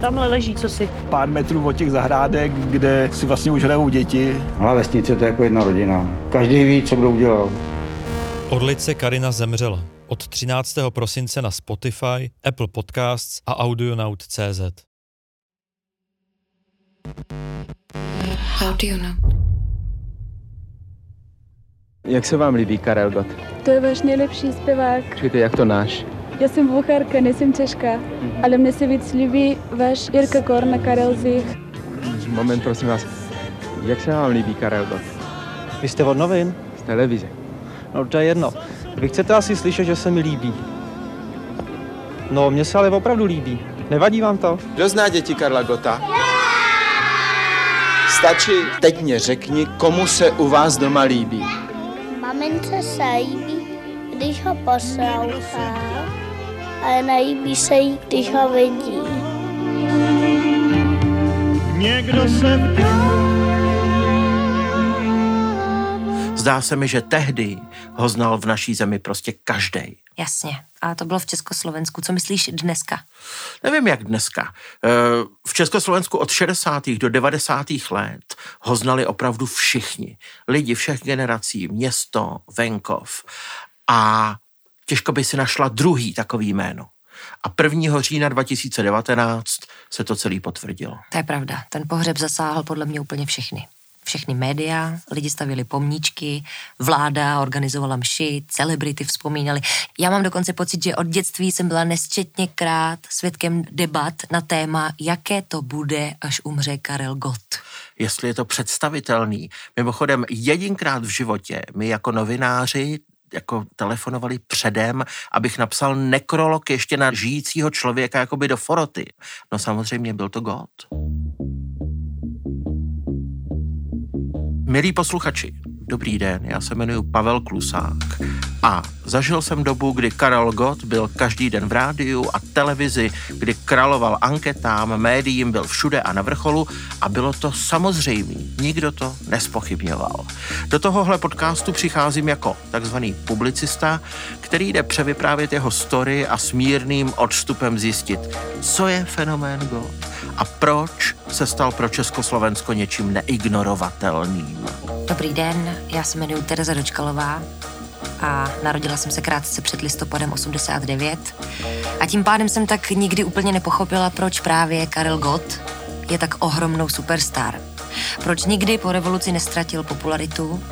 Tamhle leží, co si. Pár metrů od těch zahrádek, kde si vlastně už hrajou děti. Ale vesnice to je jako jedna rodina. Každý ví, co kdo udělal. Orlice Karina zemřela. Od 13. prosince na Spotify, Apple Podcasts a Audionaut.cz. Audionaut. Jak se vám líbí Karel Gott? To je váš nejlepší zpěvák. Počkejte, jak to náš? Já jsem Bulharka, nejsem Češka, ale mně se víc líbí váš Jirka Korna, Karel Zich. Moment, prosím vás. Jak se vám líbí Karel Gott? Vy jste od novin? Z televize. No to je jedno. Vy chcete asi slyšet, že se mi líbí. No, mně se ale opravdu líbí. Nevadí vám to? Kdo zná děti Karla Gota? Stačí, teď mě řekni, komu se u vás doma líbí. Mamince se líbí, když ho poslouchá, ale nelíbí se jí, když ho vidí. Někdo se Zdá se mi, že tehdy ho znal v naší zemi prostě každý. Jasně. A to bylo v Československu. Co myslíš dneska? Nevím, jak dneska. Eh, v Československu od 60. do 90. let ho znali opravdu všichni. Lidi všech generací, město, venkov. A těžko by si našla druhý takový jméno. A 1. října 2019 se to celý potvrdilo. To je pravda. Ten pohřeb zasáhl podle mě úplně všechny. Všechny média, lidi stavili pomníčky, vláda organizovala mši, celebrity vzpomínali. Já mám dokonce pocit, že od dětství jsem byla nesčetněkrát svědkem debat na téma, jaké to bude, až umře Karel Gott. Jestli je to představitelný. Mimochodem, jedinkrát v životě my jako novináři jako telefonovali předem, abych napsal nekrolog ještě na žijícího člověka jakoby do foroty. No samozřejmě byl to God. Milí posluchači, dobrý den, já se jmenuji Pavel Klusák a zažil jsem dobu, kdy Karel Gott byl každý den v rádiu a televizi, kdy královal anketám, médiím, byl všude a na vrcholu a bylo to samozřejmé, nikdo to nespochybňoval. Do tohohle podcastu přicházím jako takzvaný publicista, který jde převyprávět jeho story a s mírným odstupem zjistit, co je fenomén Gott a proč se stal pro Československo něčím neignorovatelným. Dobrý den, já se jmenuji Tereza Dočkalová a narodila jsem se krátce před listopadem 89 a tím pádem jsem tak nikdy úplně nepochopila, proč právě Karel Gott je tak ohromnou superstar. Proč nikdy po revoluci nestratil popularitu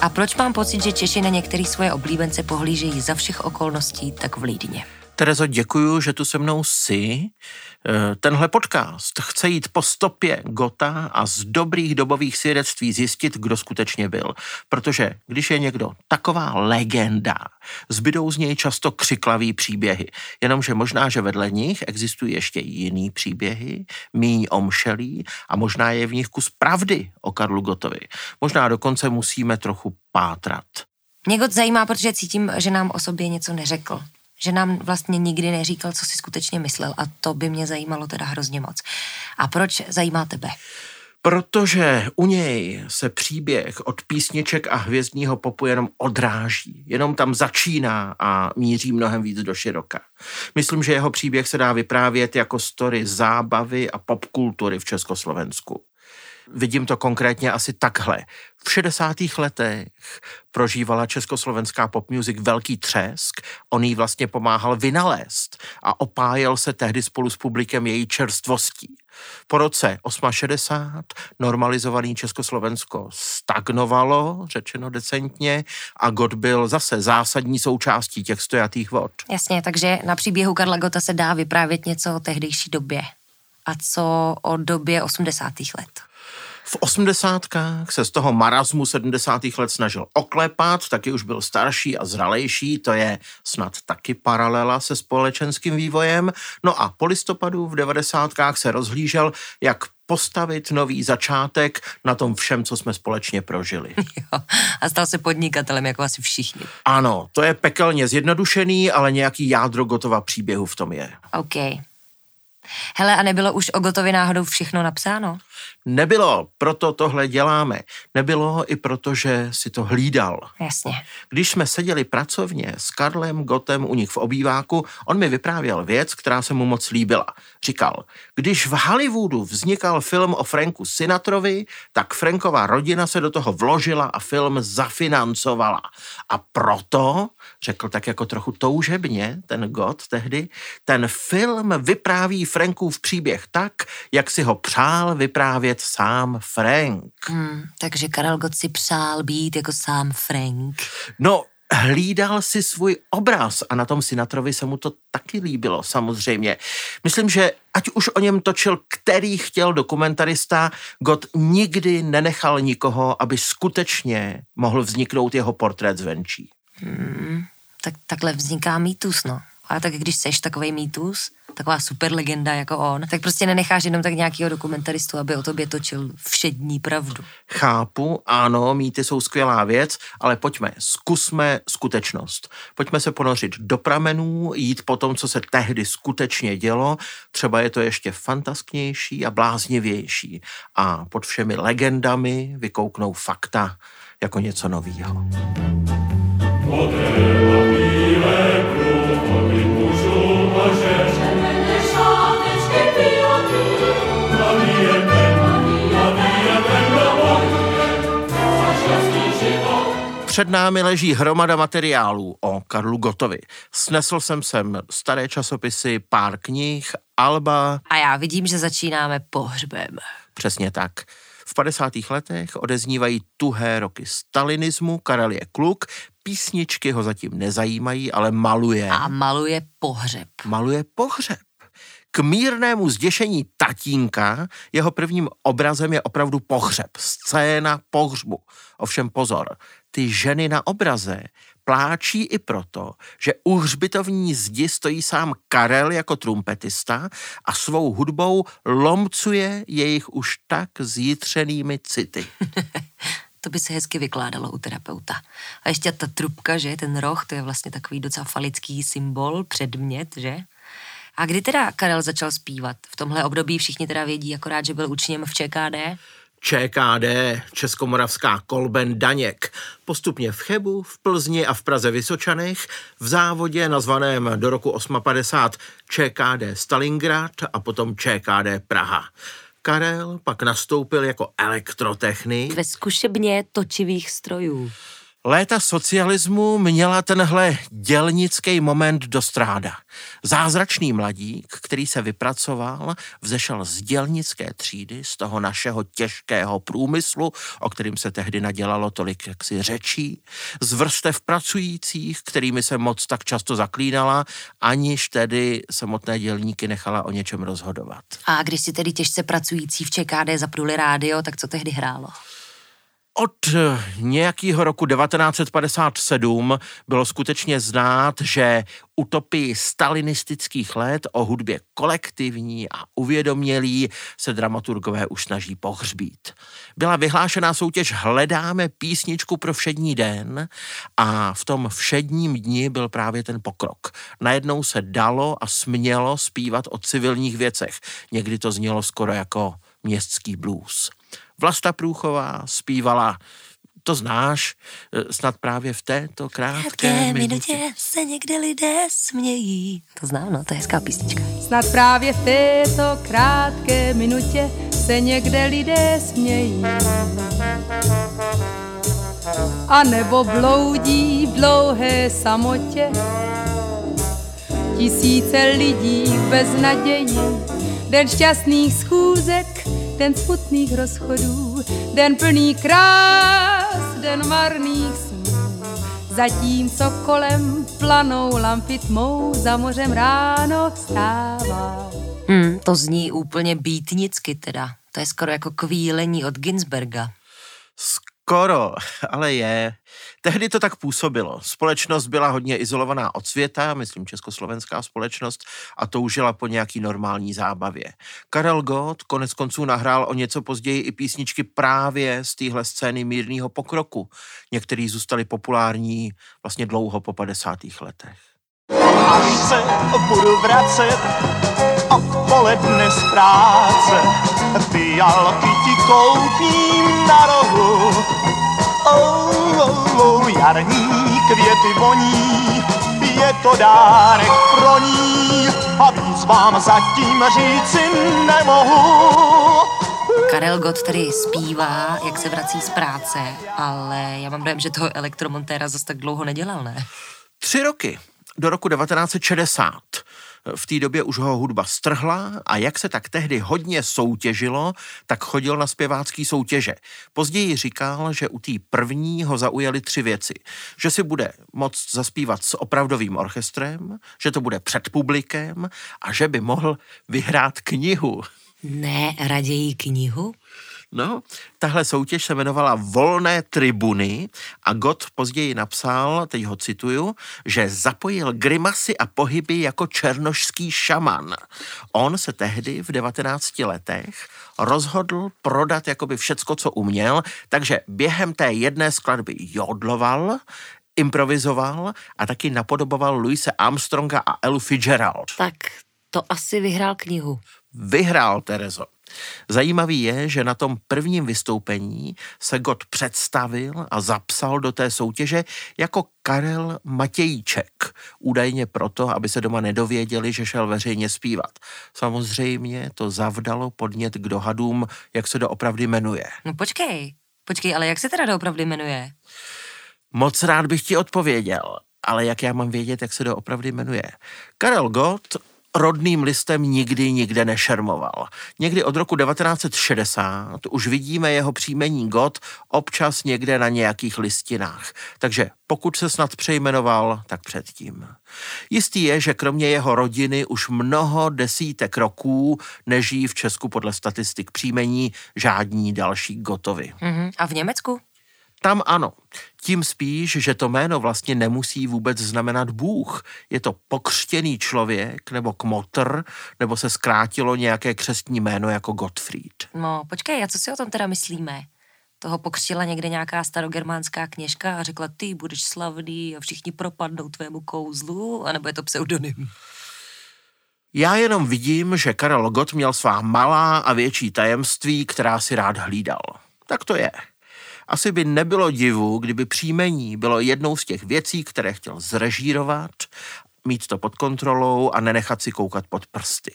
a proč mám pocit, že Češi na některé svoje oblíbence pohlížejí za všech okolností tak vlídně. Terezo, děkuju, že tu se mnou jsi. Eh, tenhle podcast chce jít po stopě Gota a z dobrých dobových svědectví zjistit, kdo skutečně byl. Protože když je někdo taková legenda, zbydou z něj často křiklavý příběhy. Jenomže možná, že vedle nich existují ještě jiný příběhy, míň omšelí a možná je v nich kus pravdy o Karlu Gotovi. Možná dokonce musíme trochu pátrat. Mě God zajímá, protože cítím, že nám o sobě něco neřekl že nám vlastně nikdy neříkal, co si skutečně myslel a to by mě zajímalo teda hrozně moc. A proč zajímá tebe? Protože u něj se příběh od písniček a hvězdního popu jenom odráží, jenom tam začíná a míří mnohem víc do široka. Myslím, že jeho příběh se dá vyprávět jako story zábavy a popkultury v Československu. Vidím to konkrétně asi takhle. V 60. letech prožívala československá pop music velký třesk, on jí vlastně pomáhal vynalézt a opájel se tehdy spolu s publikem její čerstvostí. Po roce 68 normalizovaný Československo stagnovalo, řečeno decentně, a God byl zase zásadní součástí těch stojatých vod. Jasně, takže na příběhu Karla Gota se dá vyprávět něco o tehdejší době. A co o době 80. let? V osmdesátkách se z toho marazmu 70. let snažil oklepat, taky už byl starší a zralejší, to je snad taky paralela se společenským vývojem. No a po listopadu v devadesátkách se rozhlížel, jak postavit nový začátek na tom všem, co jsme společně prožili. Jo, a stal se podnikatelem, jako asi všichni. Ano, to je pekelně zjednodušený, ale nějaký jádro gotova příběhu v tom je. OK. Hele, a nebylo už o Gotovi náhodou všechno napsáno? Nebylo, proto tohle děláme. Nebylo i proto, že si to hlídal. Jasně. Když jsme seděli pracovně s Karlem Gotem u nich v obýváku, on mi vyprávěl věc, která se mu moc líbila. Říkal, když v Hollywoodu vznikal film o Franku Sinatrovi, tak Franková rodina se do toho vložila a film zafinancovala. A proto, řekl tak jako trochu toužebně ten Got tehdy, ten film vypráví Frankův příběh tak, jak si ho přál vyprávět sám Frank. Hmm, takže Karel Gott si přál být jako sám Frank. No, hlídal si svůj obraz a na tom Sinatrovi se mu to taky líbilo, samozřejmě. Myslím, že ať už o něm točil, který chtěl dokumentarista, God nikdy nenechal nikoho, aby skutečně mohl vzniknout jeho portrét zvenčí. Hmm, tak takhle vzniká mýtus, no. A tak když seš takový mýtus, taková super legenda jako on, tak prostě nenecháš jenom tak nějakého dokumentaristu, aby o tobě točil všední pravdu. Chápu, ano, mýty jsou skvělá věc, ale pojďme, zkusme skutečnost. Pojďme se ponořit do pramenů, jít po tom, co se tehdy skutečně dělo, třeba je to ještě fantasknější a bláznivější. A pod všemi legendami vykouknou fakta jako něco Amém. Před námi leží hromada materiálů o Karlu Gotovi. Snesl jsem sem staré časopisy, pár knih, alba. A já vidím, že začínáme pohřbem. Přesně tak. V 50. letech odeznívají tuhé roky stalinismu, Karel je kluk, písničky ho zatím nezajímají, ale maluje. A maluje pohřeb. Maluje pohřeb. K mírnému zděšení tatínka jeho prvním obrazem je opravdu pohřeb, scéna pohřbu. Ovšem pozor, ty ženy na obraze pláčí i proto, že u hřbitovní zdi stojí sám Karel jako trumpetista a svou hudbou lomcuje jejich už tak zjitřenými city. to by se hezky vykládalo u terapeuta. A ještě ta trubka, že, ten roh, to je vlastně takový docela falický symbol, předmět, že? A kdy teda Karel začal zpívat? V tomhle období všichni teda vědí akorát, že byl učněm v ČKD? ČKD, Českomoravská Kolben Daněk, postupně v Chebu, v Plzni a v Praze Vysočanech, v závodě nazvaném do roku 850 ČKD Stalingrad a potom ČKD Praha. Karel pak nastoupil jako elektrotechnik. Ve zkušebně točivých strojů. Léta socialismu měla tenhle dělnický moment do stráda. Zázračný mladík, který se vypracoval, vzešel z dělnické třídy, z toho našeho těžkého průmyslu, o kterým se tehdy nadělalo tolik jaksi řečí, z vrstev pracujících, kterými se moc tak často zaklínala, aniž tedy samotné dělníky nechala o něčem rozhodovat. A když si tedy těžce pracující v ČKD zapnuli rádio, tak co tehdy hrálo? Od nějakého roku 1957 bylo skutečně znát, že utopii stalinistických let o hudbě kolektivní a uvědomělý se dramaturgové už snaží pohřbít. Byla vyhlášená soutěž Hledáme písničku pro všední den a v tom všedním dni byl právě ten pokrok. Najednou se dalo a smělo zpívat o civilních věcech. Někdy to znělo skoro jako městský blues. Vlasta Průchová zpívala to znáš, snad právě v této krátké, krátké minutě. minutě se někde lidé smějí. To znám, no, to je hezká písnička. Snad právě v této krátké minutě se někde lidé smějí. A nebo bloudí v dlouhé samotě tisíce lidí bez naději. Den šťastných schůzek den smutných rozchodů, den plný krás, den marných snů. Zatímco kolem planou lampy tmou, za mořem ráno vstává. Hmm, to zní úplně býtnicky teda. To je skoro jako kvílení od Ginsberga. Skoro, ale je. Tehdy to tak působilo. Společnost byla hodně izolovaná od světa, myslím československá společnost, a toužila po nějaký normální zábavě. Karel Gott konec konců nahrál o něco později i písničky právě z téhle scény mírného pokroku. Některý zůstali populární vlastně dlouho po 50. letech. Až se budu vracet odpoledne z práce. Fialky ti koupím na rohu. Oh, oh, oh, jarní květy voní, je to dárek pro ní a víc vám zatím říci nemohu. Karel Gott tedy zpívá, jak se vrací z práce, ale já mám dojem, že toho elektromontéra zase tak dlouho nedělal, ne? Tři roky, do roku 1960. V té době už ho hudba strhla a jak se tak tehdy hodně soutěžilo, tak chodil na zpěvácký soutěže. Později říkal, že u té první ho zaujaly tři věci. Že si bude moct zaspívat s opravdovým orchestrem, že to bude před publikem a že by mohl vyhrát knihu. Ne, raději knihu? No, tahle soutěž se jmenovala Volné tribuny a Gott později napsal, teď ho cituju, že zapojil grimasy a pohyby jako černošský šaman. On se tehdy v 19 letech rozhodl prodat jakoby všecko, co uměl, takže během té jedné skladby jodloval, improvizoval a taky napodoboval Louise Armstronga a Elu Fitzgerald. Tak to asi vyhrál knihu. Vyhrál, Terezo. Zajímavý je, že na tom prvním vystoupení se Gott představil a zapsal do té soutěže jako Karel Matějíček. Údajně proto, aby se doma nedověděli, že šel veřejně zpívat. Samozřejmě to zavdalo podnět k dohadům, jak se doopravdy jmenuje. No počkej, počkej, ale jak se teda doopravdy jmenuje? Moc rád bych ti odpověděl, ale jak já mám vědět, jak se doopravdy jmenuje? Karel Gott rodným listem nikdy nikde nešermoval. Někdy od roku 1960 už vidíme jeho příjmení God občas někde na nějakých listinách. Takže pokud se snad přejmenoval, tak předtím. Jistý je, že kromě jeho rodiny už mnoho desítek roků nežijí v Česku podle statistik příjmení žádní další Gotovi. Mhm. A v Německu? Tam ano. Tím spíš, že to jméno vlastně nemusí vůbec znamenat Bůh. Je to pokřtěný člověk, nebo kmotr, nebo se zkrátilo nějaké křestní jméno jako Gottfried. No, počkej, a co si o tom teda myslíme? Toho pokřtila někde nějaká starogermánská kněžka a řekla, ty budeš slavný a všichni propadnou tvému kouzlu, anebo je to pseudonym? Já jenom vidím, že Karel Gott měl svá malá a větší tajemství, která si rád hlídal. Tak to je. Asi by nebylo divu, kdyby příjmení bylo jednou z těch věcí, které chtěl zrežírovat, mít to pod kontrolou a nenechat si koukat pod prsty.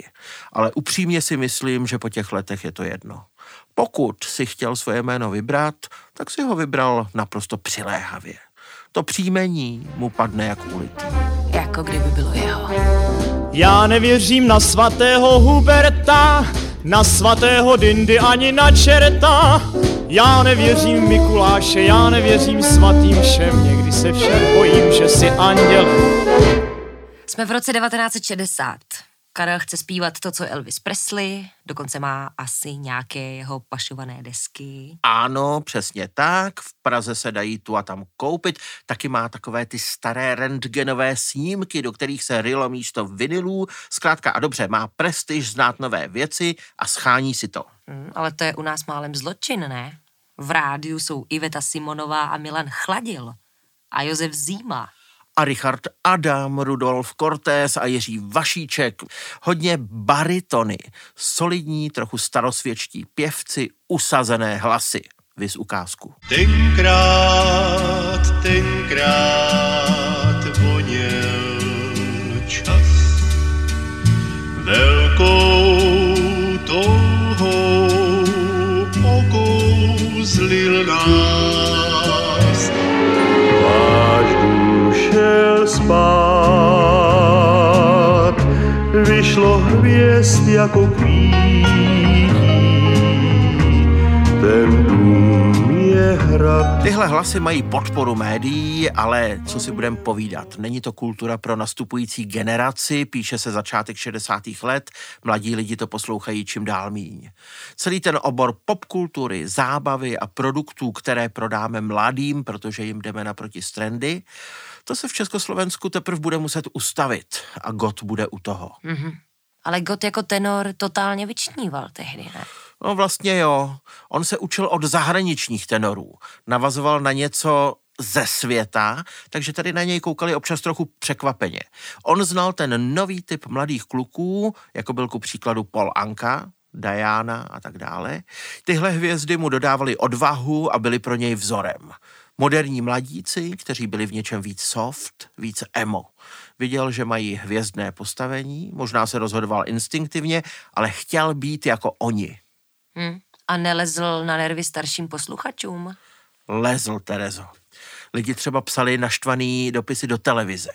Ale upřímně si myslím, že po těch letech je to jedno. Pokud si chtěl svoje jméno vybrat, tak si ho vybral naprosto přiléhavě. To příjmení mu padne jak ulitý. Jako kdyby bylo jeho. Já nevěřím na svatého Huberta, na svatého Dindy ani na čerta. Já nevěřím Mikuláše, já nevěřím svatým všem, někdy se však bojím, že si anděl. Jsme v roce 1960. Karel chce zpívat to, co Elvis Presley, dokonce má asi nějaké jeho pašované desky. Ano, přesně tak. V Praze se dají tu a tam koupit. Taky má takové ty staré rentgenové snímky, do kterých se rylo místo vinilů. Zkrátka a dobře, má prestiž znát nové věci a schání si to. Hmm, ale to je u nás málem zločin, ne? V rádiu jsou Iveta Simonová a Milan Chladil a Josef Zíma a Richard Adam, Rudolf Cortés a Jiří Vašíček. Hodně baritony, solidní, trochu starosvědčtí pěvci, usazené hlasy. Vys ukázku. Tenkrát, tenkrát hvězd jako kvítí, ten dům je hrad. Tyhle hlasy mají podporu médií, ale co si budem povídat, není to kultura pro nastupující generaci, píše se začátek 60. let, mladí lidi to poslouchají čím dál míň. Celý ten obor popkultury, zábavy a produktů, které prodáme mladým, protože jim jdeme naproti trendy, to se v Československu teprve bude muset ustavit a God bude u toho. Mhm. Ale Gott jako tenor totálně vyčníval tehdy, ne? No vlastně jo. On se učil od zahraničních tenorů. Navazoval na něco ze světa, takže tady na něj koukali občas trochu překvapeně. On znal ten nový typ mladých kluků, jako byl ku příkladu Paul Anka, Diana a tak dále. Tyhle hvězdy mu dodávali odvahu a byli pro něj vzorem. Moderní mladíci, kteří byli v něčem víc soft, víc emo. Viděl, že mají hvězdné postavení, možná se rozhodoval instinktivně, ale chtěl být jako oni. Hm. A nelezl na nervy starším posluchačům? Lezl, Terezo. Lidi třeba psali naštvaný dopisy do televize.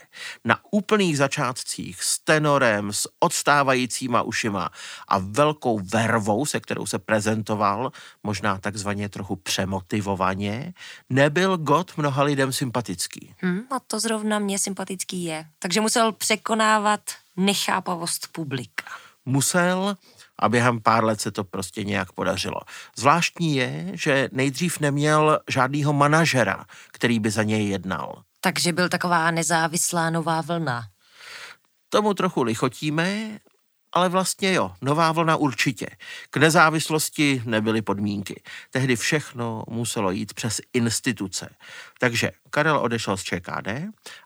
Na úplných začátcích s tenorem, s odstávajícíma ušima a velkou vervou, se kterou se prezentoval, možná takzvaně trochu přemotivovaně, nebyl God mnoha lidem sympatický. Hm, a to zrovna mě sympatický je. Takže musel překonávat nechápavost publika. Musel a během pár let se to prostě nějak podařilo. Zvláštní je, že nejdřív neměl žádného manažera, který by za něj jednal. Takže byl taková nezávislá nová vlna. Tomu trochu lichotíme, ale vlastně jo, nová vlna určitě. K nezávislosti nebyly podmínky. Tehdy všechno muselo jít přes instituce. Takže Karel odešel z ČKD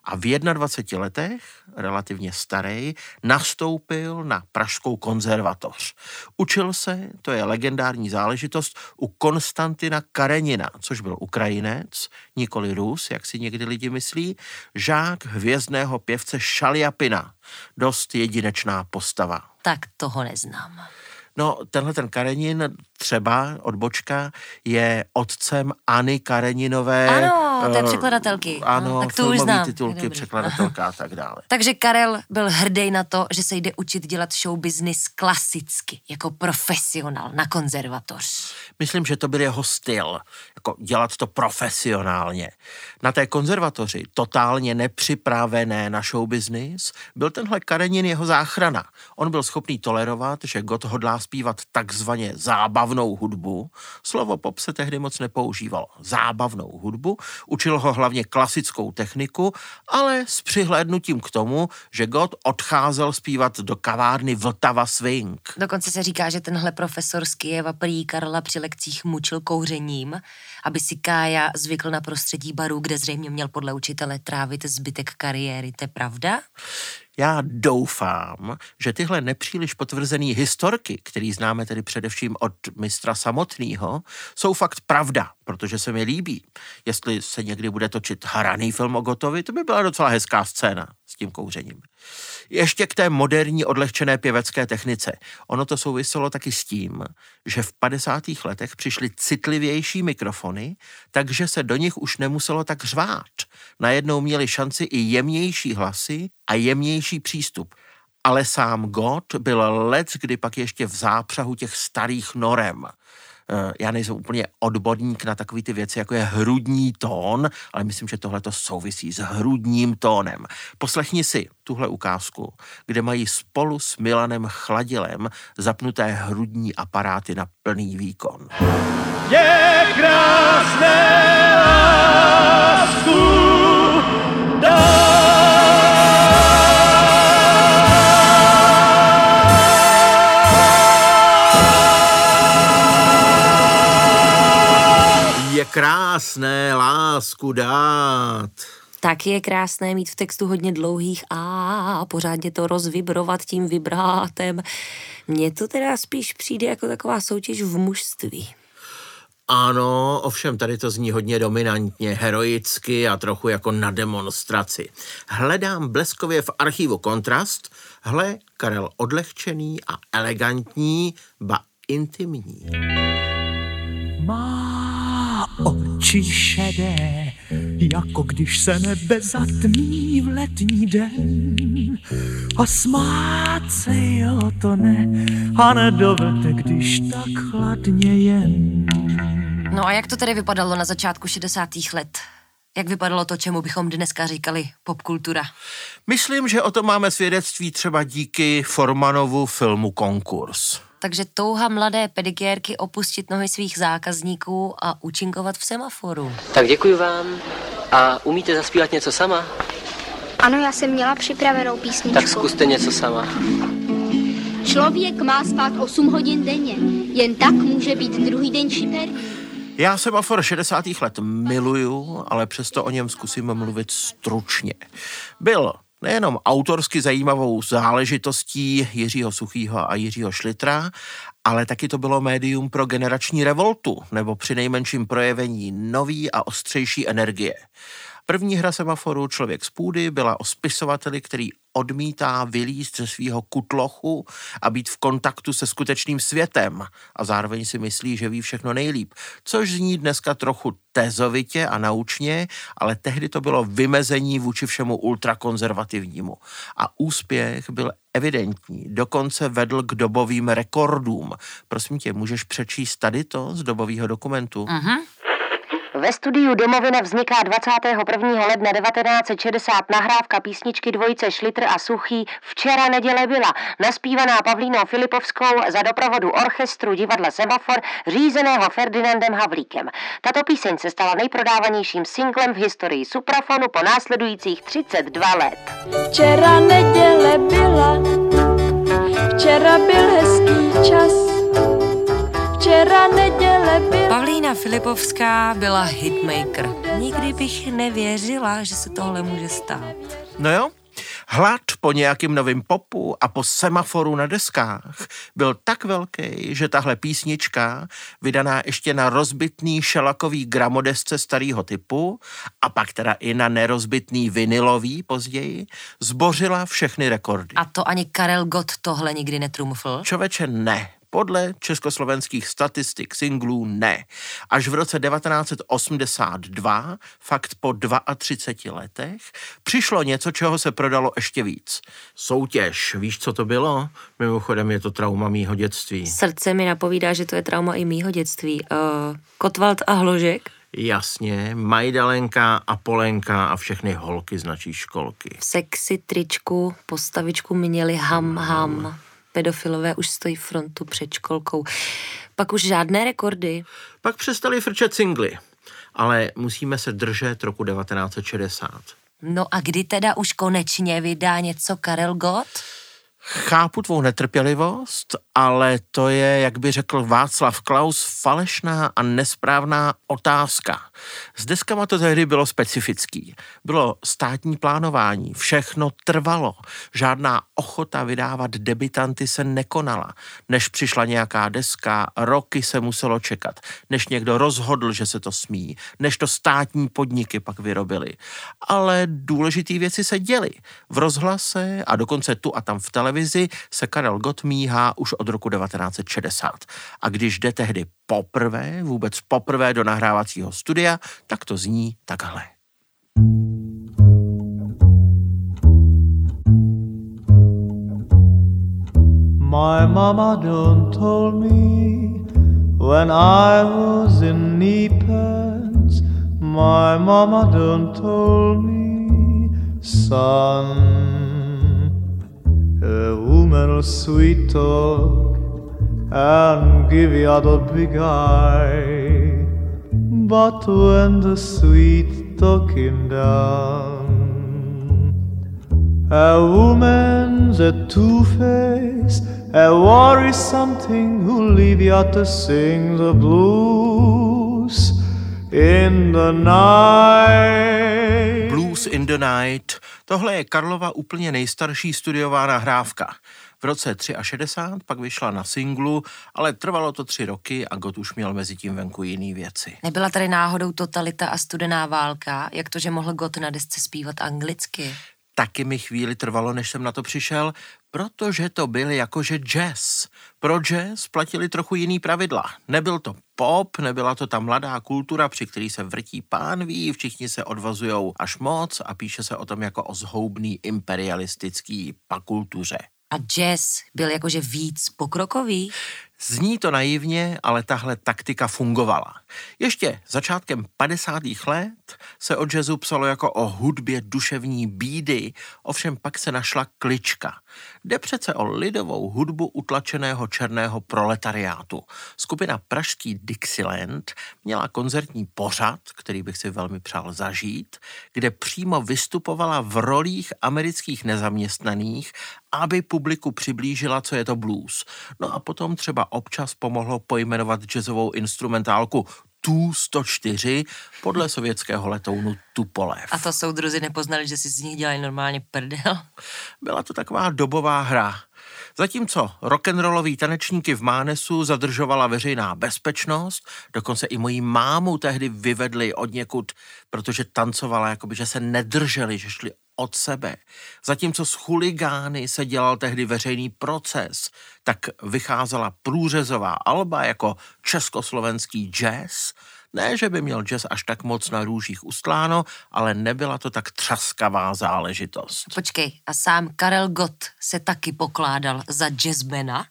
a v 21 letech, relativně starý, nastoupil na Pražskou konzervatoř. Učil se, to je legendární záležitost, u Konstantina Karenina, což byl Ukrajinec, nikoli Rus, jak si někdy lidi myslí, žák hvězdného pěvce Šaliapina. Dost jedinečná postava. Tak toho neznám. No, tenhle ten Karenin, třeba odbočka, je otcemAny Kareninové. Ano, té eh, překladatelky. Ano, no, tak to už znám. titulky, Dobrý. překladatelka a tak dále. Takže Karel byl hrdý na to, že se jde učit dělat show business klasicky, jako profesionál na konzervatoř. Myslím, že to byl jeho styl, jako dělat to profesionálně. Na té konzervatoři, totálně nepřipravené na show business, byl tenhle Karenin jeho záchrana. On byl schopný tolerovat, že God hodlá zpívat takzvaně zábavnou hudbu. Slovo pop se tehdy moc nepoužívalo. Zábavnou hudbu. Učil ho hlavně klasickou techniku, ale s přihlédnutím k tomu, že God odcházel zpívat do kavárny Vltava Swing. Dokonce se říká, že tenhle profesor z Kijeva prý Karla při lekcích mučil kouřením, aby si Kája zvykl na prostředí baru, kde zřejmě měl podle učitele trávit zbytek kariéry. To je pravda? Já doufám, že tyhle nepříliš potvrzené historky, který známe tedy především od mistra samotného, jsou fakt pravda, protože se mi líbí. Jestli se někdy bude točit hraný film o Gotovi, to by byla docela hezká scéna tím kouřením. Ještě k té moderní odlehčené pěvecké technice. Ono to souviselo taky s tím, že v 50. letech přišly citlivější mikrofony, takže se do nich už nemuselo tak řvát. Najednou měli šanci i jemnější hlasy a jemnější přístup. Ale sám God byl let, kdy pak ještě v zápřahu těch starých norem. Eh, Já nejsem úplně odborník na takové ty věci, jako je hrudní tón, ale myslím, že tohle to souvisí s hrudním tónem. Poslechni si tuhle ukázku, kde mají spolu s Milanem Chladilem zapnuté hrudní aparáty na plný výkon. Je krásné lásku Je krásné lásku dát. Tak je krásné mít v textu hodně dlouhých a pořádně to rozvibrovat tím vibrátem. Mně to teda spíš přijde jako taková soutěž v mužství. Ano, ovšem tady to zní hodně dominantně, heroicky a trochu jako na demonstraci. Hledám bleskově v archivu kontrast, hle, Karel odlehčený a elegantní, ba intimní. Má oči šedé, jako když se nebe zatmí v letní den. A smát se jo to ne, a nedovete, když tak chladně jen. No a jak to tedy vypadalo na začátku 60. let? Jak vypadalo to, čemu bychom dneska říkali popkultura? Myslím, že o tom máme svědectví třeba díky Formanovu filmu Konkurs. Takže touha mladé pedikérky opustit nohy svých zákazníků a účinkovat v semaforu. Tak děkuji vám. A umíte zaspívat něco sama? Ano, já jsem měla připravenou písničku. Tak zkuste něco sama. Člověk má spát 8 hodin denně, jen tak může být druhý den šiperný. Já semafor 60. let miluju, ale přesto o něm zkusím mluvit stručně. Byl nejenom autorsky zajímavou záležitostí Jiřího Suchýho a Jiřího Šlitra, ale taky to bylo médium pro generační revoltu, nebo při nejmenším projevení nový a ostřejší energie. První hra semaforu Člověk z půdy byla o spisovateli, který odmítá vylízt ze svého kutlochu a být v kontaktu se skutečným světem a zároveň si myslí, že ví všechno nejlíp, což zní dneska trochu tezovitě a naučně, ale tehdy to bylo vymezení vůči všemu ultrakonzervativnímu. A úspěch byl evidentní, dokonce vedl k dobovým rekordům. Prosím tě, můžeš přečíst tady to z dobového dokumentu? Mhm. Ve studiu Domovina vzniká 21. ledna 1960 nahrávka písničky dvojice Šlitr a Suchý Včera neděle byla, naspívaná Pavlínou Filipovskou za doprovodu orchestru divadla Semafor, řízeného Ferdinandem Havlíkem. Tato píseň se stala nejprodávanějším singlem v historii Suprafonu po následujících 32 let. Včera neděle byla, včera byl hezký čas, včera neděle byla. Pavlína Filipovská byla hitmaker. Nikdy bych nevěřila, že se tohle může stát. No jo, Hlad po nějakým novým popu a po semaforu na deskách byl tak velký, že tahle písnička, vydaná ještě na rozbitný šelakový gramodesce starého typu a pak teda i na nerozbitný vinilový později, zbořila všechny rekordy. A to ani Karel Gott tohle nikdy netrumfl? Čověče ne. Podle československých statistik singlů ne. Až v roce 1982, fakt po 32 letech, přišlo něco, čeho se prodalo ještě víc. Soutěž, víš, co to bylo? Mimochodem je to trauma mýho dětství. Srdce mi napovídá, že to je trauma i mýho dětství. Uh, Kotwald a Hložek? Jasně, Majdalenka a Polenka a všechny holky z naší školky. V sexy tričku postavičku měli ham ham pedofilové už stojí frontu před školkou. Pak už žádné rekordy. Pak přestali frčet singly, ale musíme se držet roku 1960. No a kdy teda už konečně vydá něco Karel Gott? Chápu tvou netrpělivost, ale to je, jak by řekl Václav Klaus, falešná a nesprávná otázka. S deskama to tehdy bylo specifický. Bylo státní plánování, všechno trvalo. Žádná ochota vydávat debitanty se nekonala. Než přišla nějaká deska, roky se muselo čekat. Než někdo rozhodl, že se to smí. Než to státní podniky pak vyrobili. Ale důležité věci se děly. V rozhlase a dokonce tu a tam v televizi se Karel Gott míhá už od roku 1960. A když jde tehdy poprvé, vůbec poprvé do nahrávacího studia, tak to zní takhle. My mama done told me when I was in knee pants. My mama done told me, son, Eh, a woman'll sweet talk and give you the big eye. But when the sweet talking down, a woman's a two-face, a worry something who'll leave you to sing the blues in the night. In the Night. Tohle je Karlova úplně nejstarší studiová nahrávka. V roce 63 pak vyšla na singlu, ale trvalo to tři roky a Gott už měl mezi tím venku jiný věci. Nebyla tady náhodou totalita a studená válka? Jak to, že mohl Gott na desce zpívat anglicky? Taky mi chvíli trvalo, než jsem na to přišel, protože to byl jakože jazz. Pro jazz platili trochu jiný pravidla. Nebyl to pop, nebyla to ta mladá kultura, při který se vrtí pánví, všichni se odvazujou až moc a píše se o tom jako o zhoubný imperialistický pakultuře. A jazz byl jakože víc pokrokový? Zní to naivně, ale tahle taktika fungovala. Ještě začátkem 50. let se o jazzu psalo jako o hudbě duševní bídy, ovšem pak se našla klička. Jde přece o lidovou hudbu utlačeného černého proletariátu. Skupina pražský Dixieland měla koncertní pořad, který bych si velmi přál zažít, kde přímo vystupovala v rolích amerických nezaměstnaných, aby publiku přiblížila, co je to blues. No a potom třeba občas pomohlo pojmenovat jazzovou instrumentálku Tu-104 podle sovětského letounu Tupolev. A to soudruzi nepoznali, že si z nich dělali normálně prdel. Byla to taková dobová hra. Zatímco rock'n'rollový tanečníky v Mánesu zadržovala veřejná bezpečnost, dokonce i moji mámu tehdy vyvedli od někud, protože tancovala, jakoby, že se nedrželi, že šli od sebe. Zatímco s chuligány se dělal tehdy veřejný proces, tak vycházela průřezová alba jako československý jazz. Ne, že by měl jazz až tak moc na růžích ustláno, ale nebyla to tak třaskavá záležitost. Počkej, a sám Karel Gott se taky pokládal za jazzmana?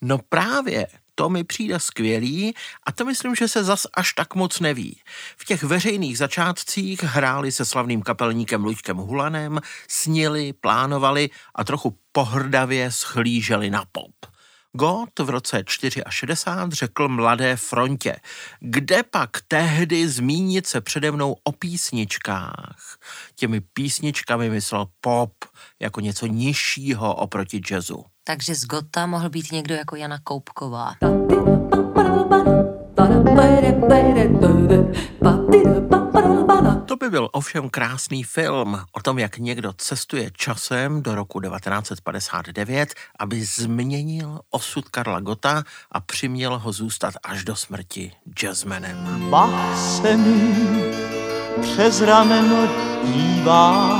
No právě, to mi přijde skvělý a to myslím, že se zas až tak moc neví. V těch veřejných začátcích hráli se slavným kapelníkem Luďkem Hulanem, snili, plánovali a trochu pohrdavě schlíželi na pop. Gott v roce 64 řekl mladé frontě, kde pak tehdy zmínit se přede mnou o písničkách. Těmi písničkami myslel pop jako něco nižšího oproti jazzu. Takže z Gota mohl být někdo jako Jana Koupková. To by byl ovšem krásný film o tom, jak někdo cestuje časem do roku 1959, aby změnil osud Karla Gota a přiměl ho zůstat až do smrti jazzmanem. Bach se mi přes rameno dívá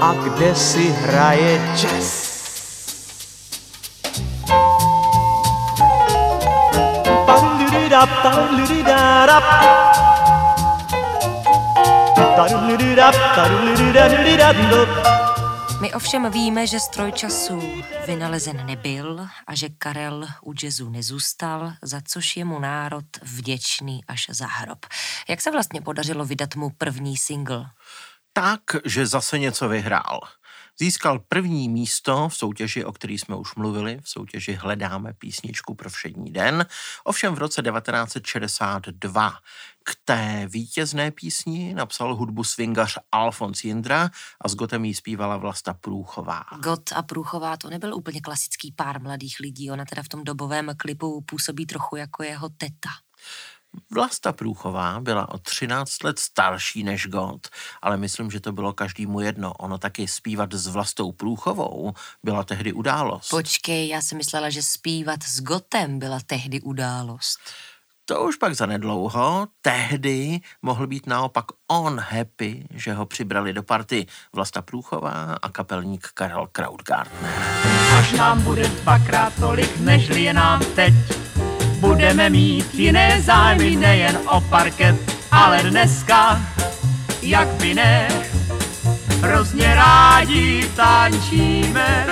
a kde si hraje jazz. My ovšem víme, že stroj času vynalezen nebyl a že Karel u jazzu nezůstal, za což je mu národ vděčný až za hrob. Jak se vlastně podařilo vydat mu první single? Tak, že zase něco vyhrál. Získal první místo v soutěži, o který jsme už mluvili, v soutěži Hledáme písničku pro všední den, ovšem v roce 1962. K té vítězné písni napsal hudbu swingař Alfons Jindra a s Gotem jí zpívala Vlasta Průchová. Got a Průchová to nebyl úplně klasický pár mladých lidí, ona teda v tom dobovém klipu působí trochu jako jeho teta. Vlasta Průchová byla o 13 let starší než God, ale myslím, že to bylo každému jedno. Ono taky zpívat s Vlastou Průchovou byla tehdy událost. Počkej, já si myslela, že zpívat s Gotem byla tehdy událost. To už pak zanedlouho, tehdy mohl být naopak on happy, že ho přibrali do party Vlasta Průchová a kapelník Karel Krautgartner. Až nám bude dvakrát tolik, nežli je nám teď, budeme mít jiné zájmy, nejen o parket, ale dneska, jak by ne, hrozně rádi tančíme.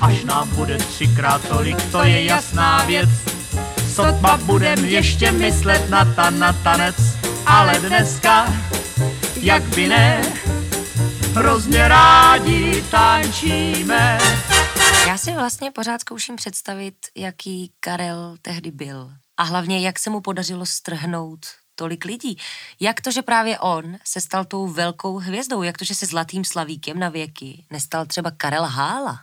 Až nám bude třikrát tolik, to je jasná věc, sotva budem ještě myslet na ta na tanec, ale dneska, jak by ne, hrozně rádi tančíme. Já si vlastně pořád zkouším představit, jaký Karel tehdy byl. A hlavně, jak se mu podařilo strhnout tolik lidí. Jak to, že právě on se stal tou velkou hvězdou? Jak to, že se zlatým slavíkem na věky nestal třeba Karel Hála?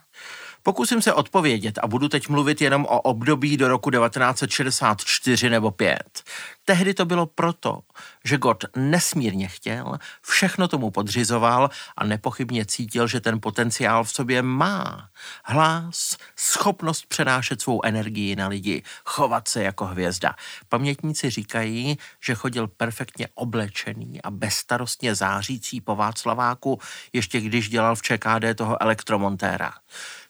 Pokusím se odpovědět a budu teď mluvit jenom o období do roku 1964 nebo 5. Tehdy to bylo proto, že God nesmírně chtěl, všechno tomu podřizoval a nepochybně cítil, že ten potenciál v sobě má. Hlas, schopnost přenášet svou energii na lidi, chovat se jako hvězda. Pamětníci říkají, že chodil perfektně oblečený a bezstarostně zářící po Václaváku, ještě když dělal v ČKD toho elektromontéra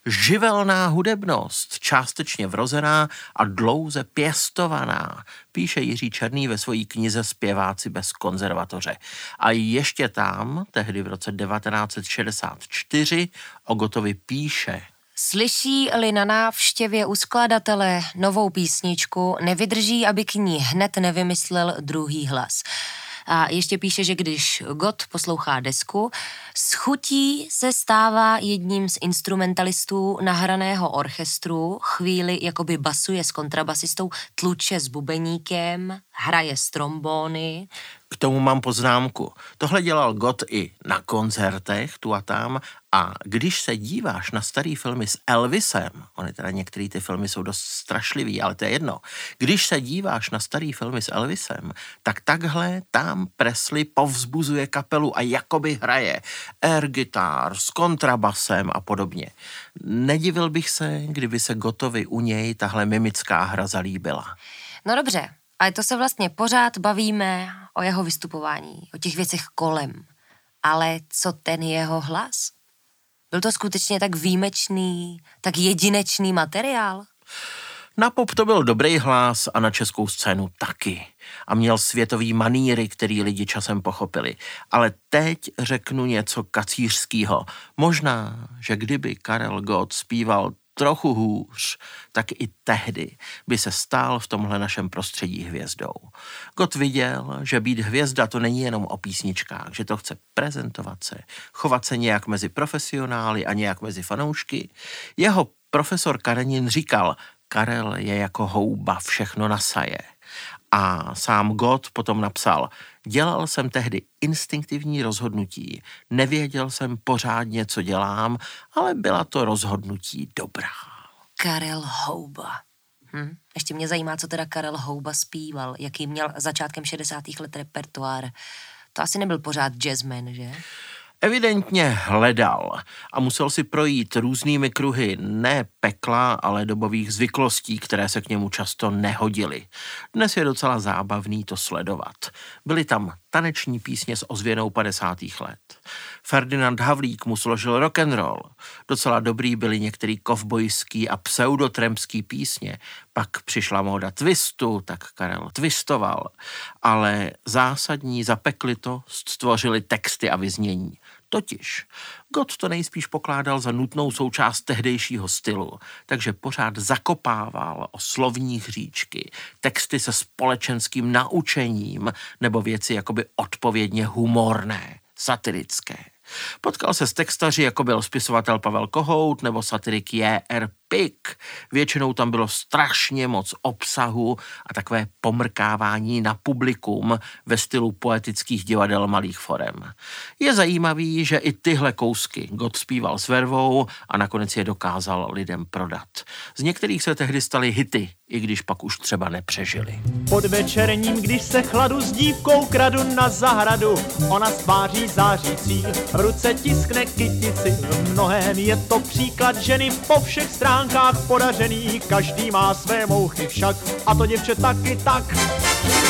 živelná hudebnost, částečně vrozená a dlouze pěstovaná, píše Jiří Černý ve své knize Zpěváci bez konzervatoře. A ještě tam, tehdy v roce 1964, o Gotovi píše, Slyší-li na návštěvě u skladatele novou písničku, nevydrží, aby k ní hned nevymyslel druhý hlas. A ještě píše, že když God poslouchá desku, s chutí se stává jedním z instrumentalistů nahraného orchestru, chvíli jakoby basuje s kontrabasistou, tluče s bubeníkem, hraje strombóny. K tomu mám poznámku. Tohle dělal Gott i na koncertech tu a tam a když se díváš na starý filmy s Elvisem, ony teda některé ty filmy jsou dost strašlivý, ale to je jedno. Když se díváš na starý filmy s Elvisem, tak takhle tam Presley povzbuzuje kapelu a jakoby hraje air guitar s kontrabasem a podobně. Nedivil bych se, kdyby se Gotovi u něj tahle mimická hra zalíbila. No dobře, ale to se vlastně pořád bavíme o jeho vystupování, o těch věcech kolem. Ale co ten jeho hlas? Byl to skutečně tak výjimečný, tak jedinečný materiál? Na pop to byl dobrý hlas a na českou scénu taky. A měl světový maníry, který lidi časem pochopili. Ale teď řeknu něco kacířského. Možná, že kdyby Karel Gott zpíval trochu hůř, tak i tehdy by se stál v tomhle našem prostředí hvězdou. Gott viděl, že být hvězda to není jenom o písničkách, že to chce prezentovat se, chovat se nějak mezi profesionály a nějak mezi fanoušky. Jeho profesor Karenin říkal, Karel je jako houba, všechno nasaje. A sám God potom napsal, dělal jsem tehdy instinktivní rozhodnutí, nevěděl jsem pořádně, co dělám, ale byla to rozhodnutí dobrá. Karel Houba. Hm? Ještě mě zajímá, co teda Karel Houba zpíval, jaký měl začátkem 60. let repertoár. To asi nebyl pořád jazzman, že? Evidentně hledal a musel si projít různými kruhy ne pekla, ale dobových zvyklostí, které se k němu často nehodily. Dnes je docela zábavný to sledovat. Byly tam taneční písně s ozvěnou 50. let. Ferdinand Havlík mu složil rock and roll. Docela dobrý byly některý kovbojský a pseudotremský písně. Pak přišla móda twistu, tak Karel twistoval. Ale zásadní zapekli to, stvořili texty a vyznění. Totiž God to nejspíš pokládal za nutnou součást tehdejšího stylu, takže pořád zakopával o slovních říčky, texty se společenským naučením nebo věci jakoby odpovědně humorné, satirické. Potkal se s textaři, jako byl spisovatel Pavel Kohout nebo satirik J.R. Pik. Většinou tam bylo strašně moc obsahu a takové pomrkávání na publikum ve stylu poetických divadel malých forem. Je zajímavý, že i tyhle kousky God zpíval s vervou a nakonec je dokázal lidem prodat. Z některých se tehdy staly hity, i když pak už třeba nepřežili. Pod večerním, když se chladu s dívkou kradu na zahradu, ona spáří zářící, v ruce tiskne kytici. V mnohém je to příklad ženy po všech stránkách podařený, každý má své mouchy však, a to děvče taky tak.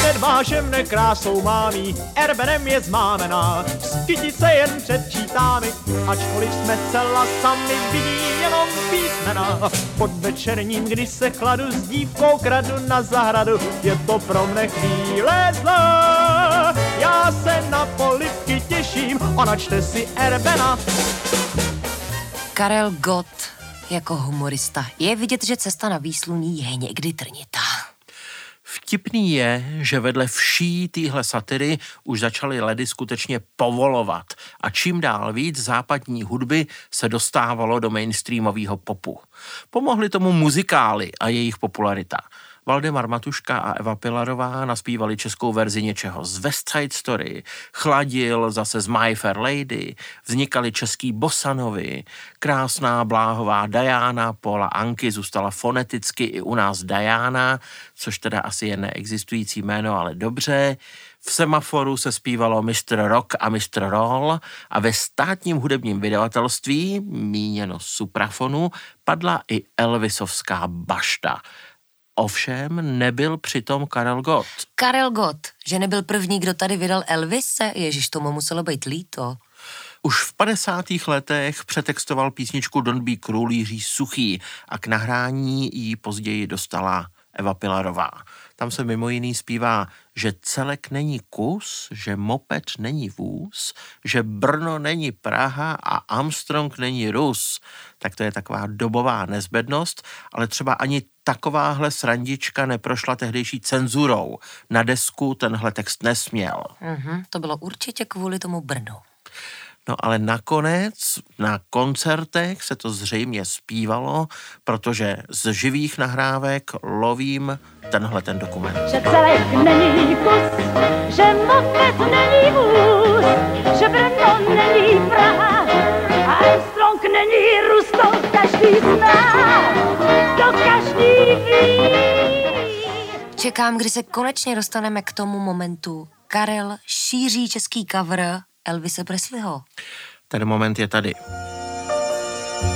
Nedváže mne krásou mámí, erbenem je zmámená, kytice jen předčítáme, ačkoliv jsme celá sami vidí jenom písmena. Pod večerním, když se chladu s dívkou kradu na zahradu, je to pro mne chvíle zlá. Já se na polivky těším, ona čte si erbena. Karel Gott jako humorista. Je vidět, že cesta na výsluní je někdy trnitá. Vtipný je, že vedle vší téhle satiry už začaly ledy skutečně povolovat a čím dál víc západní hudby se dostávalo do mainstreamového popu. Pomohly tomu muzikály a jejich popularita. Valdemar Matuška a Eva Pilarová naspívali českou verzi něčeho z West Side Story, Chladil zase z My Fair Lady, vznikaly český bosanovy, krásná bláhová Diana Paula Anky zůstala foneticky i u nás Diana, což teda asi je neexistující jméno, ale dobře. V semaforu se zpívalo Mr. Rock a Mr. Roll a ve státním hudebním vydavatelství, míněno suprafonu, padla i Elvisovská bašta. Ovšem nebyl přitom Karel Gott. Karel Gott, že nebyl první, kdo tady vydal Elvise, ježiš, tomu muselo být líto. Už v 50. letech přetextoval písničku Don't Be Cruel Jiří Suchý a k nahrání ji později dostala Eva Pilarová. Tam se mimo jiný zpívá, že celek není kus, že moped není vůz, že Brno není Praha a Armstrong není Rus. Tak to je taková dobová nezbednost, ale třeba ani takováhle srandička neprošla tehdejší cenzurou. Na desku tenhle text nesměl. Mhm, to bylo určitě kvůli tomu Brnu. No ale nakonec na koncertech se to zřejmě zpívalo, protože z živých nahrávek lovím tenhle ten dokument. Že celek není kus, že moped není vůz, že Brno není Praha a Armstrong není Rus, to každý zná, to každý ví. Čekám, kdy se konečně dostaneme k tomu momentu. Karel šíří český cover Elvise Presleyho. Ten moment je tady.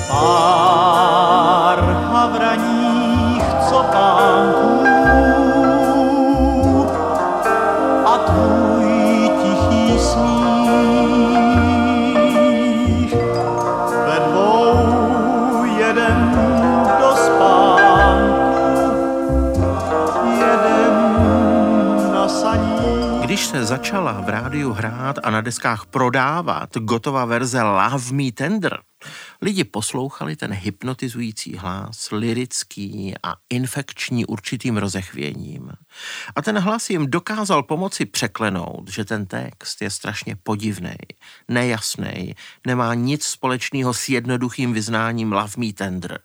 Pár havraních copánků a Když se začala v rádiu hrát a na deskách prodávat gotová verze Love Me Tender, lidi poslouchali ten hypnotizující hlas, lirický a infekční určitým rozechvěním. A ten hlas jim dokázal pomoci překlenout, že ten text je strašně podivný, nejasný, nemá nic společného s jednoduchým vyznáním Love Me Tender.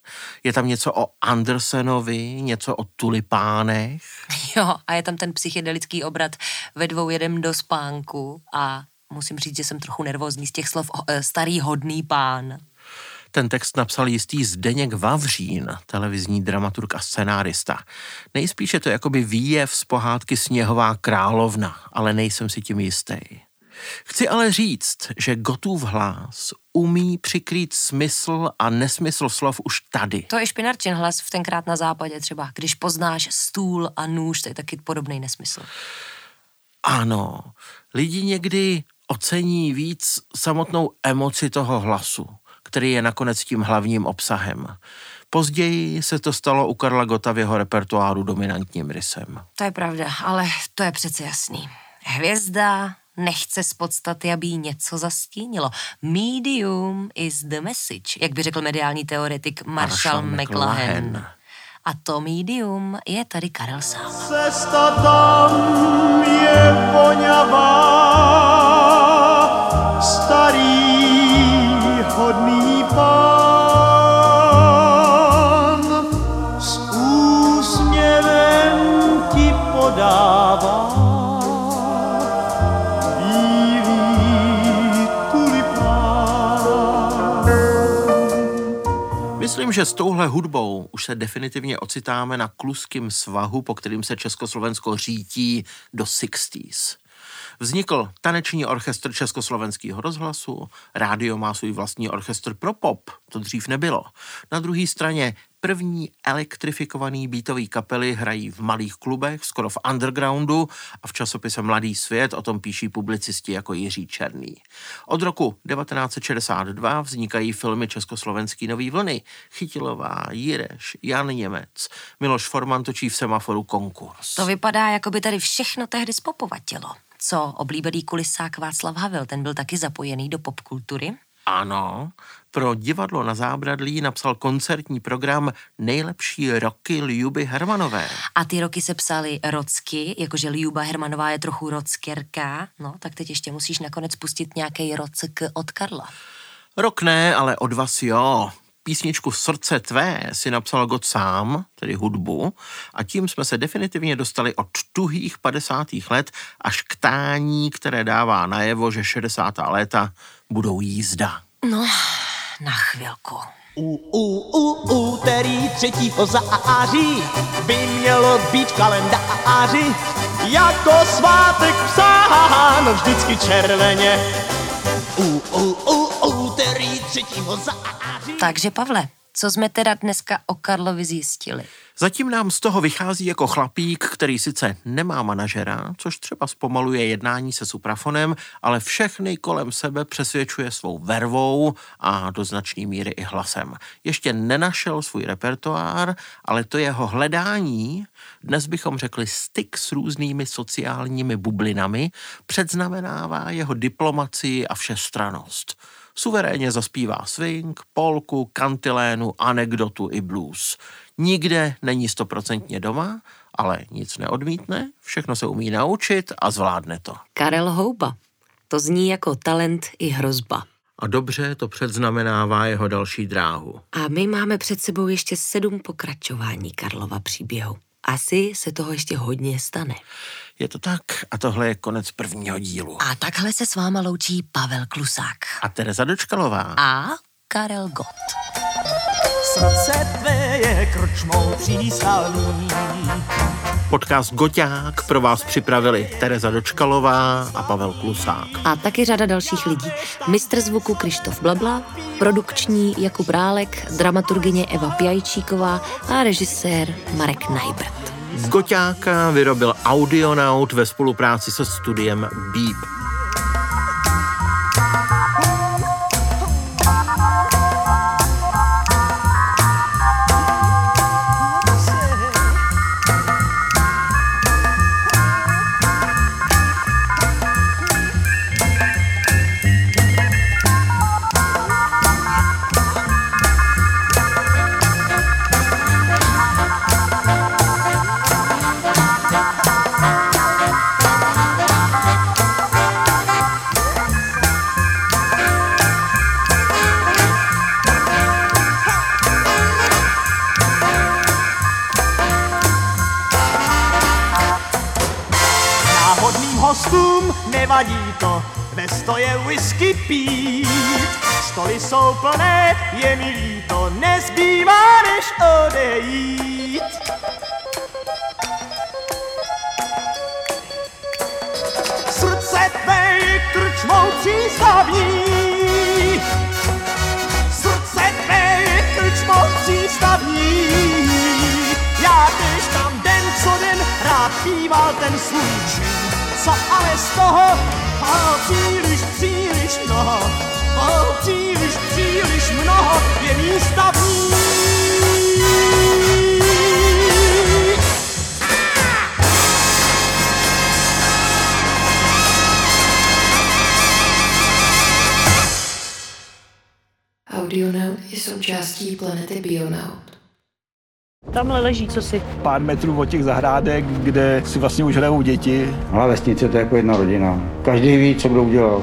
Je tam něco o Andersenovi, něco o tulipánech, Jo, a je tam ten psychedelický obrat ve dvou jedem do spánku a musím říct, že jsem trochu nervózní z těch slov o, e, starý hodný pán. Ten text napsal jistý Zdeněk Vavřín, televizní dramaturg a scenárista. Nejspíše to jakoby výjev z pohádky Sněhová královna, ale nejsem si tím jistý. Chci ale říct, že Gotův hlas umí přikrýt smysl a nesmysl slov už tady. To je špinarčin hlas v tenkrát na západě třeba. Když poznáš stůl a nůž, to je taky podobný nesmysl. Ano, lidi někdy ocení víc samotnou emoci toho hlasu, který je nakonec tím hlavním obsahem. Později se to stalo u Karla Gota v jeho repertoáru dominantním rysem. To je pravda, ale to je přece jasný. Hvězda nechce z podstaty, aby jí něco zastínilo. Medium is the message, jak by řekl mediální teoretik Marshall, Marshall McLuhan. McLuhan. A to medium je tady Karel sám. Cesta tam je voňavá, Myslím, že s touhle hudbou už se definitivně ocitáme na kluským svahu, po kterým se Československo řítí do 60s. Vznikl taneční orchestr Československého rozhlasu, rádio má svůj vlastní orchestr pro pop, to dřív nebylo. Na druhé straně první elektrifikovaný beatový kapely hrají v malých klubech, skoro v undergroundu a v časopise Mladý svět o tom píší publicisti jako Jiří Černý. Od roku 1962 vznikají filmy Československý nový vlny. Chytilová, Jireš, Jan Němec, Miloš Forman točí v semaforu konkurs. To vypadá, jako by tady všechno tehdy spopovatilo. Co oblíbený kulisák Václav Havel, ten byl taky zapojený do popkultury. Ano, pro divadlo na zábradlí napsal koncertní program Nejlepší roky Ljuby Hermanové. A ty roky se psaly rocky, jakože Ljuba Hermanová je trochu rockerka, no tak teď ještě musíš nakonec pustit nějaký rock od Karla. Rok ne, ale od vás jo. Písničku Srdce tvé si napsal God sám, tedy hudbu, a tím jsme se definitivně dostali od tuhých 50. let až k tání, které dává najevo, že 60. léta budou jízda. No, na chvilku. U, u, u, úterý třetího září by mělo být v kalendáři jako svátek psán vždycky červeně. U, u, u, úterý třetího září. Takže Pavle, co jsme teda dneska o Karlovi zjistili? Zatím nám z toho vychází jako chlapík, který sice nemá manažera, což třeba zpomaluje jednání se suprafonem, ale všechny kolem sebe přesvědčuje svou vervou a do značné míry i hlasem. Ještě nenašel svůj repertoár, ale to jeho hledání, dnes bychom řekli styk s různými sociálními bublinami, předznamenává jeho diplomacii a všestranost. Suverénně zaspívá swing, polku, kantilénu, anekdotu i blues. Nikde není stoprocentně doma, ale nic neodmítne, všechno se umí naučit a zvládne to. Karel Houba. To zní jako talent i hrozba. A dobře to předznamenává jeho další dráhu. A my máme před sebou ještě sedm pokračování Karlova příběhu. asi se toho ještě hodně stane. Je to tak a tohle je konec prvního dílu. A takhle se s váma loučí Pavel Klusák. A Tereza Dočkalová. A Karel Gott. Srdce tvé je krčmou přístaví. Podcast Goťák pro vás připravili Tereza Dočkalová a Pavel Klusák. A taky řada dalších lidí. Mistr zvuku Krištof Blabla, produkční Jakub Rálek, dramaturgině Eva Pjajčíková a režisér Marek Najbrt. Goťáka vyrobil Audionaut ve spolupráci se studiem Beep. Nevadí to, ve stoje whisky pít. Stoly jsou plné, je mi líto, nezbývá než odejít. Srdce tvé je krčmou přístavní. Srdce tvé je krčmou přístavní. Já když tam den co den rád píval ten svůj čin. Co ale z toho? O, příliš, příliš mnoho. O, příliš, příliš mnoho je místa v ní. Audionaut je součástí planety Bionaut. Tamhle leží co si. Pár metrů od těch zahrádek, kde si vlastně už hrajou děti. Ale vesnice to je jako jedna rodina. Každý ví, co kdo udělal.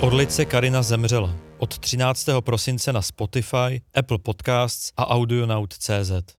Orlice Karina zemřela. Od 13. prosince na Spotify, Apple Podcasts a Audionaut.cz.